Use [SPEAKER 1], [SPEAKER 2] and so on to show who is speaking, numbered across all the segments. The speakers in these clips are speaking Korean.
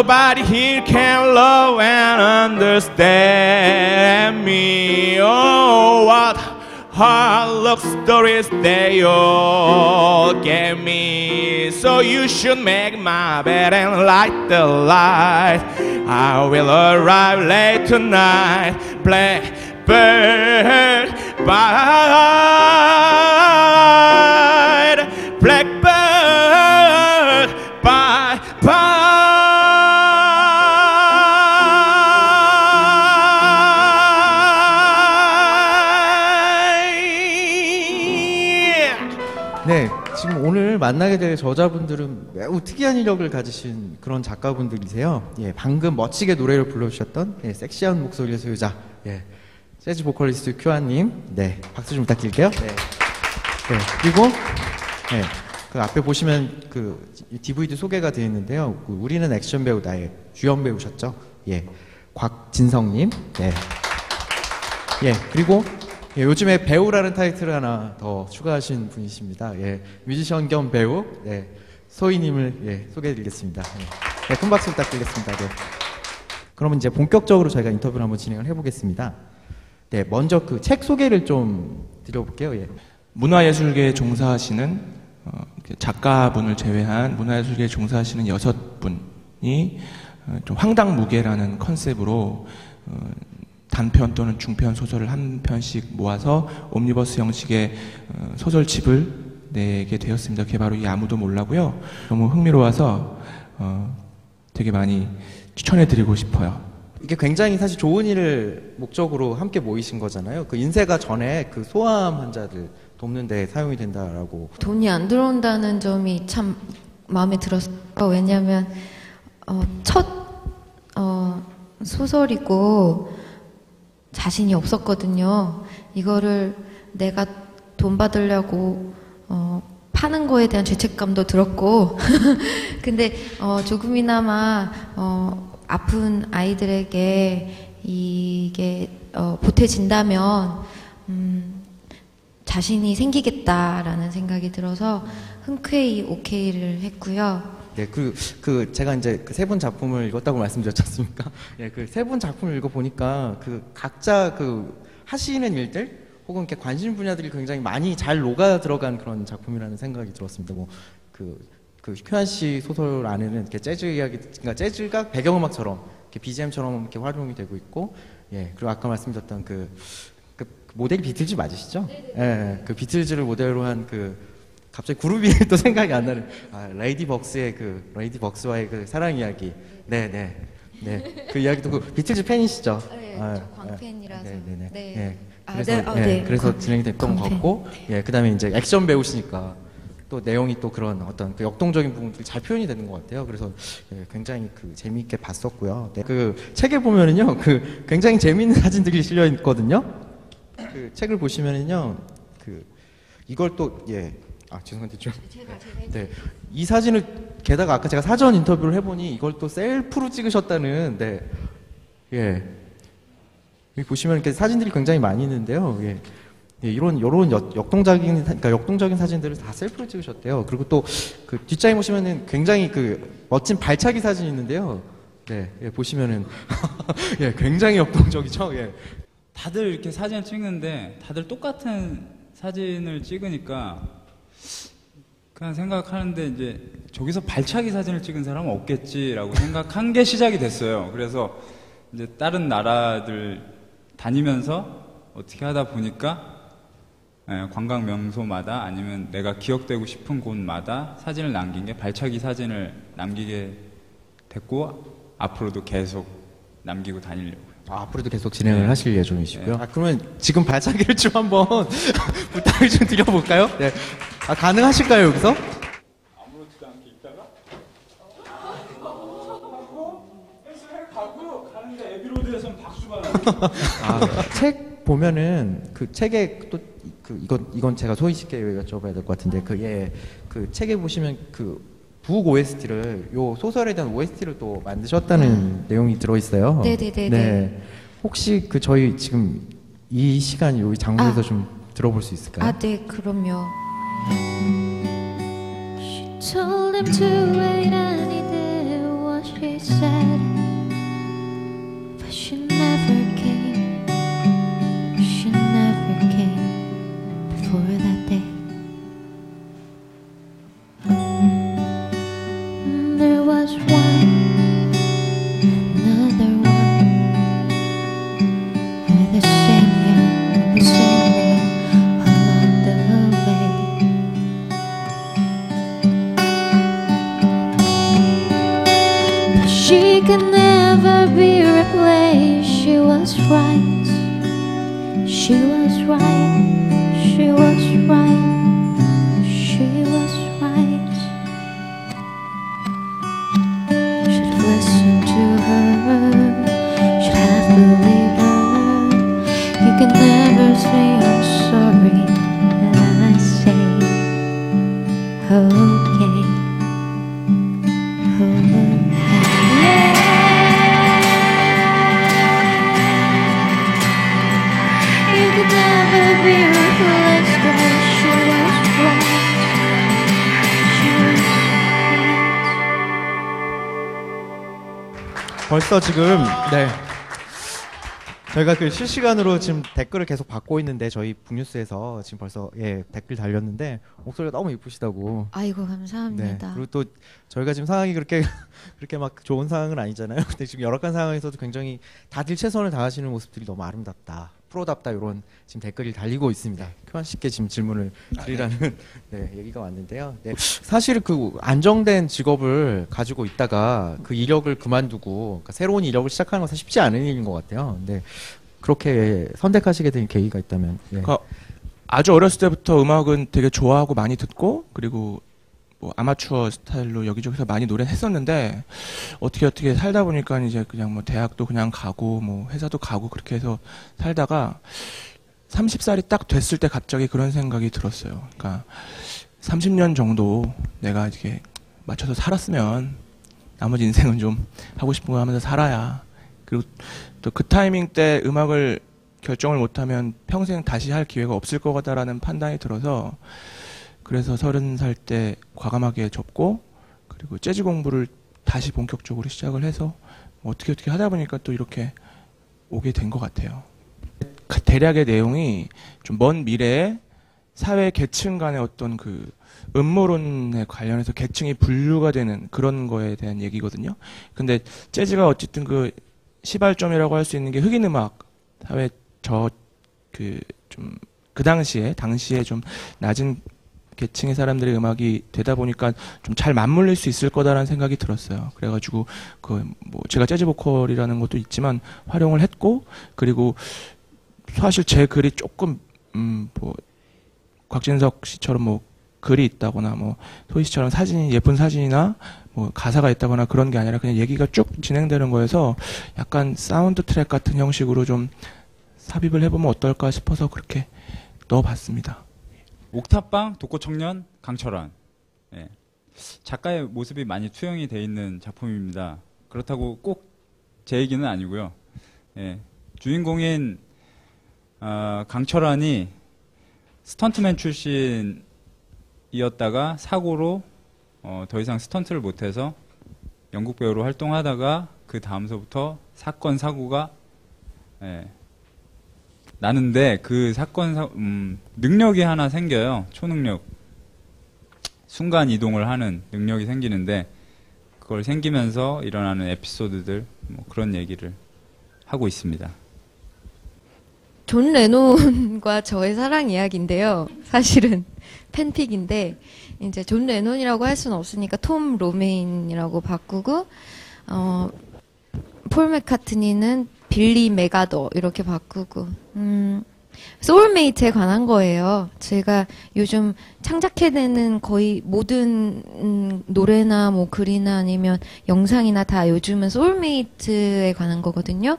[SPEAKER 1] Nobody here can love and understand me. Oh, what hard luck stories they all gave me. So you should make my bed and light the light. I will arrive late tonight. Blackbird by
[SPEAKER 2] 네, 지금 오늘 만나게 될 저자분들은 매우 특이한 이력을 가지신 그런 작가분들이세요. 예, 방금 멋지게 노래를 불러주셨던 예, 섹시한 목소리의 소유자, 예, 재즈 보컬리스트 큐아님, 네, 박수 좀 부탁드릴게요. 네, 네, 그리고 네, 그 앞에 보시면 그 DVD 소개가 되어 있는데요. 그 우리는 액션 배우다의 주연 배우셨죠? 예, 곽진성님, 네, 예, 그리고 예, 요즘에 배우라는 타이틀을 하나 더 추가하신 분이십니다. 예, 뮤지션 겸 배우, 예, 소희님을 예, 소개해드리겠습니다. 예, 네, 큰 박수 부탁드리겠습니다. 네. 그러면 이제 본격적으로 저희가 인터뷰를 한번 진행을 해보겠습니다. 네, 먼저 그 책 소개를 좀 드려볼게요. 예.
[SPEAKER 1] 문화예술계에 종사하시는 어, 그 작가분을 제외한 문화예술계에 종사하시는 여섯 분이 어, 좀 황당무계라는 컨셉으로 어, 단편 또는 중편 소설을 한 편씩 모아서 옴니버스 형식의 어, 소설집을 내게 되었습니다. 그게 바로 이 아무도 몰라고요. 너무 흥미로워서 어, 되게 많이 추천해드리고 싶어요.
[SPEAKER 2] 이게 굉장히 사실 좋은 일을 목적으로 함께 모이신 거잖아요. 그 인쇄가 전에 그 소아암 환자들 돕는 데 사용이 된다라고.
[SPEAKER 3] 돈이 안 들어온다는 점이 참 마음에 들었어요. 왜냐하면 어, 첫 어, 소설이고 자신이 없었거든요. 이거를 내가 돈 받으려고 어, 파는 거에 대한 죄책감도 들었고, 근데 어, 조금이나마 어, 아픈 아이들에게 이게 어, 보태진다면 음, 자신이 생기겠다라는 생각이 들어서 흔쾌히 오케이를 했고요.
[SPEAKER 2] 네, 그, 그, 제가 이제 그 세 분 작품을 읽었다고 말씀드렸지 않습니까? 예, 그 세 분 작품을 읽어보니까 그 각자 그 하시는 일들 혹은 이렇게 관심 분야들이 굉장히 많이 잘 녹아 들어간 그런 작품이라는 생각이 들었습니다. 뭐, 그, 그 큐안 씨 소설 안에는 이렇게 재즈 이야기, 그러니까 재즈가 배경음악처럼 이렇게 BGM처럼 이렇게 활용이 되고 있고, 예, 그리고 아까 말씀드렸던 그, 그 모델이 비틀즈 맞으시죠? 예, 예, 그 비틀즈를 모델로 한그 갑자기 그룹이 또 생각이 안 나는 아, 레이디 벅스의 그 레이디 벅스와의 그 사랑 이야기. 네, 네. 네. 그 이야기도 그 비틀즈 팬이시죠?
[SPEAKER 3] 네,
[SPEAKER 2] 아,
[SPEAKER 3] 저 광팬이라서.
[SPEAKER 2] 네, 네, 네.
[SPEAKER 3] 네.
[SPEAKER 2] 네.
[SPEAKER 3] 아,
[SPEAKER 2] 그래서
[SPEAKER 3] 네, 아,
[SPEAKER 2] 예,
[SPEAKER 3] 네.
[SPEAKER 2] 그래서
[SPEAKER 3] 광-
[SPEAKER 2] 진행이 됐던 것. 같고 예, 그 다음에 이제 액션 배우시니까 또 내용이 또 그런 어떤 그 역동적인 부분들이 잘 표현이 되는 것 같아요. 그래서 예, 굉장히 그 재미있게 봤었고요. 네, 그 책에 보면은요, 그 굉장히 재미있는 사진들이 실려 있거든요. 그 책을 보시면은요, 그 이걸 또 예, 아 죄송한데 좀 네, 이 사진을 게다가 아까 제가 사전 인터뷰를 해보니 이걸 또 셀프로 찍으셨다는 네, 예, 여기 보시면 이렇게 사진들이 굉장히 많이 있는데요. 예. 예, 이런 이런 역, 역동적인 사- 그러니까 역동적인 사진들을 다 셀프로 찍으셨대요. 그리고 또 그 뒷장에 보시면은 굉장히 그 멋진 발차기 사진이 있는데요. 네, 예, 보시면은 예, 굉장히 역동적이죠. 예.
[SPEAKER 4] 다들 이렇게 사진을 찍는데 다들 똑같은 사진을 찍으니까 그냥 생각하는데 이제 저기서 발차기 사진을 찍은 사람은 없겠지라고 생각한 게 시작이 됐어요. 그래서 이제 다른 나라들 다니면서 어떻게 하다 보니까 예, 관광 명소마다 아니면 내가 기억되고 싶은 곳마다 사진을 남긴 게 발차기 사진을 남기게 됐고 앞으로도 계속 남기고 다니려고요.
[SPEAKER 2] 아, 앞으로도 계속 진행을
[SPEAKER 4] 네.
[SPEAKER 2] 하실 예정이시고요. 아, 그러면 지금 발차기를 좀 한번 부탁을 좀 드려볼까요? 네. 아, 가능하실까요, 여기서?
[SPEAKER 4] 아무렇지도 않게 있다가 가고 가는데 에비로드에선 박수가 나.
[SPEAKER 2] 아, 책 보면은 그 책에 또 그 이건 이건 제가 소희 씨께 여쭤봐야 될 것 같은데 그 예 그 책에 보시면 그 북 OST를 요 소설에 대한 OST를 또 만드셨다는 내용이 들어 있어요.
[SPEAKER 3] 네네네네.
[SPEAKER 2] 네. 혹시 그 저희 지금 이 시간 요 장소에서
[SPEAKER 3] 아.
[SPEAKER 2] 좀 들어볼 수 있을까요?
[SPEAKER 3] 아, 네, 그럼요.
[SPEAKER 5] She told him to wait and he did what she
[SPEAKER 3] said, she could never be replaced. She was right. She was right. She was right. She was right. Should have listened to her. Should have believed her. You can never say I'm sorry. And I say, okay.
[SPEAKER 2] 벌써 지금 네 저희가 그 실시간으로 지금 댓글을 계속 받고 있는데 저희 북뉴스에서 지금 벌써 예 댓글 달렸는데 목소리가 너무 이쁘시다고
[SPEAKER 3] 아이고
[SPEAKER 2] 네.
[SPEAKER 3] 감사합니다.
[SPEAKER 2] 그리고 또 저희가 지금 상황이 그렇게 그렇게 막 좋은 상황은 아니잖아요. 근데 지금 열악한 상황에서도 굉장히 다들 최선을 다하시는 모습들이 너무 아름답다. 프로답다 이런 지금 댓글이 달리고 있습니다. 교환 씨께 지금 질문을 드리라는 네, 얘기가 왔는데요. 네, 사실 그 안정된 직업을 가지고 있다가 그 이력을 그만두고 그러니까 새로운 이력을 시작하는 건 사실 쉽지 않은 일인 것 같아요. 근데 그렇게 선택하시게 된 계기가 있다면 네.
[SPEAKER 1] 그러니까 아주 어렸을 때부터 음악은 되게 좋아하고 많이 듣고 그리고 뭐 아마추어 스타일로 여기저기서 많이 노래 했었는데 어떻게 어떻게 살다 보니까 이제 그냥 뭐 대학도 그냥 가고 뭐 회사도 가고 그렇게 해서 살다가 30살이 딱 됐을 때 갑자기 그런 생각이 들었어요. 그러니까 30년 정도 내가 이렇게 맞춰서 살았으면 나머지 인생은 좀 하고 싶은 거 하면서 살아야 그리고 또 그 타이밍 때 음악을 결정을 못하면 평생 다시 할 기회가 없을 것 같다라는 판단이 들어서 그래서 서른 살 때 과감하게 접고 그리고 재즈 공부를 다시 본격적으로 시작을 해서 뭐 어떻게 어떻게 하다 보니까 또 이렇게 오게 된 것 같아요. 그 대략의 내용이 좀 먼 미래에 사회 계층 간의 어떤 그 음모론에 관련해서 계층이 분류가 되는 그런 거에 대한 얘기거든요. 근데 재즈가 어쨌든 그 시발점이라고 할 수 있는 게 흑인 음악 사회 저 그 좀그 당시에 당시에 좀 낮은 계층의 사람들의 음악이 되다 보니까 좀 잘 맞물릴 수 있을 거다라는 생각이 들었어요. 그래가지고 그 뭐 제가 재즈 보컬이라는 것도 있지만 활용을 했고 그리고 사실 제 글이 조금 음뭐 곽진석 씨처럼 뭐 글이 있다거나 뭐 소희 씨처럼 사진이 예쁜 사진이나 뭐 가사가 있다거나 그런 게 아니라 그냥 얘기가 쭉 진행되는 거여서 약간 사운드 트랙 같은 형식으로 좀 삽입을 해보면 어떨까 싶어서 그렇게 넣어봤습니다.
[SPEAKER 4] 옥탑방 독거청년 강철환 예. 작가의 모습이 많이 투영이 돼 있는 작품입니다. 그렇다고 꼭 제 얘기는 아니고요. 예. 주인공인 어, 강철환이 스턴트맨 출신이었다가 사고로 어, 더 이상 스턴트를 못해서 연극 배우로 활동하다가 그 다음서부터 사건 사고가 예, 나는데 그 사건 사, 음, 능력이 하나 생겨요. 초능력. 순간 이동을 하는 능력이 생기는데 그걸 생기면서 일어나는 에피소드들 뭐 그런 얘기를 하고 있습니다.
[SPEAKER 3] 존 레논과 저의 사랑 이야기인데요. 사실은 팬픽인데 이제 존 레논이라고 할 수는 없으니까 톰 로메인이라고 바꾸고 어, 폴 맥카트니는 빌리 메가더 이렇게 바꾸고 음, 소울메이트에 관한 거예요. 제가 요즘 창작해내는 거의 모든 음, 노래나 뭐 글이나 아니면 영상이나 다 요즘은 소울메이트에 관한 거거든요.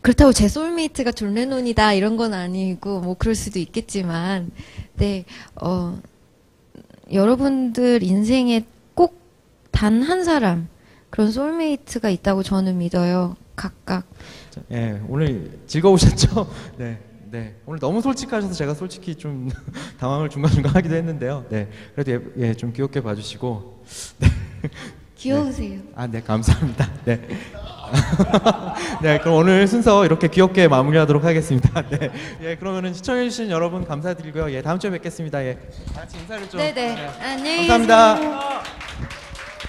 [SPEAKER 3] 그렇다고 제 소울메이트가 존 레논이다 이런 건 아니고 뭐 그럴 수도 있겠지만 네, 어, 여러분들 인생에 꼭 단 한 사람 그런 소울메이트가 있다고 저는 믿어요. 각각.
[SPEAKER 2] 자, 예, 오늘 즐거우셨죠? 네. 네. 오늘 너무 솔직하셔서 제가 솔직히 좀 당황을 중간중간 하기도 했는데요. 네. 그래도 예, 예, 좀 귀엽게 봐주시고. 네.
[SPEAKER 3] 귀여우세요.
[SPEAKER 2] 아, 네, 감사합니다. 네. 네, 그럼 오늘 순서 이렇게 귀엽게 마무리하도록 하겠습니다. 네. 예, 그러면은 시청해주신 여러분 감사드리고요. 예, 다음 주에 뵙겠습니다. 예. 다 같이 인사를 좀.
[SPEAKER 3] 네네.
[SPEAKER 2] 네.
[SPEAKER 3] 안녕히
[SPEAKER 2] 감사합니다.
[SPEAKER 3] 계세요.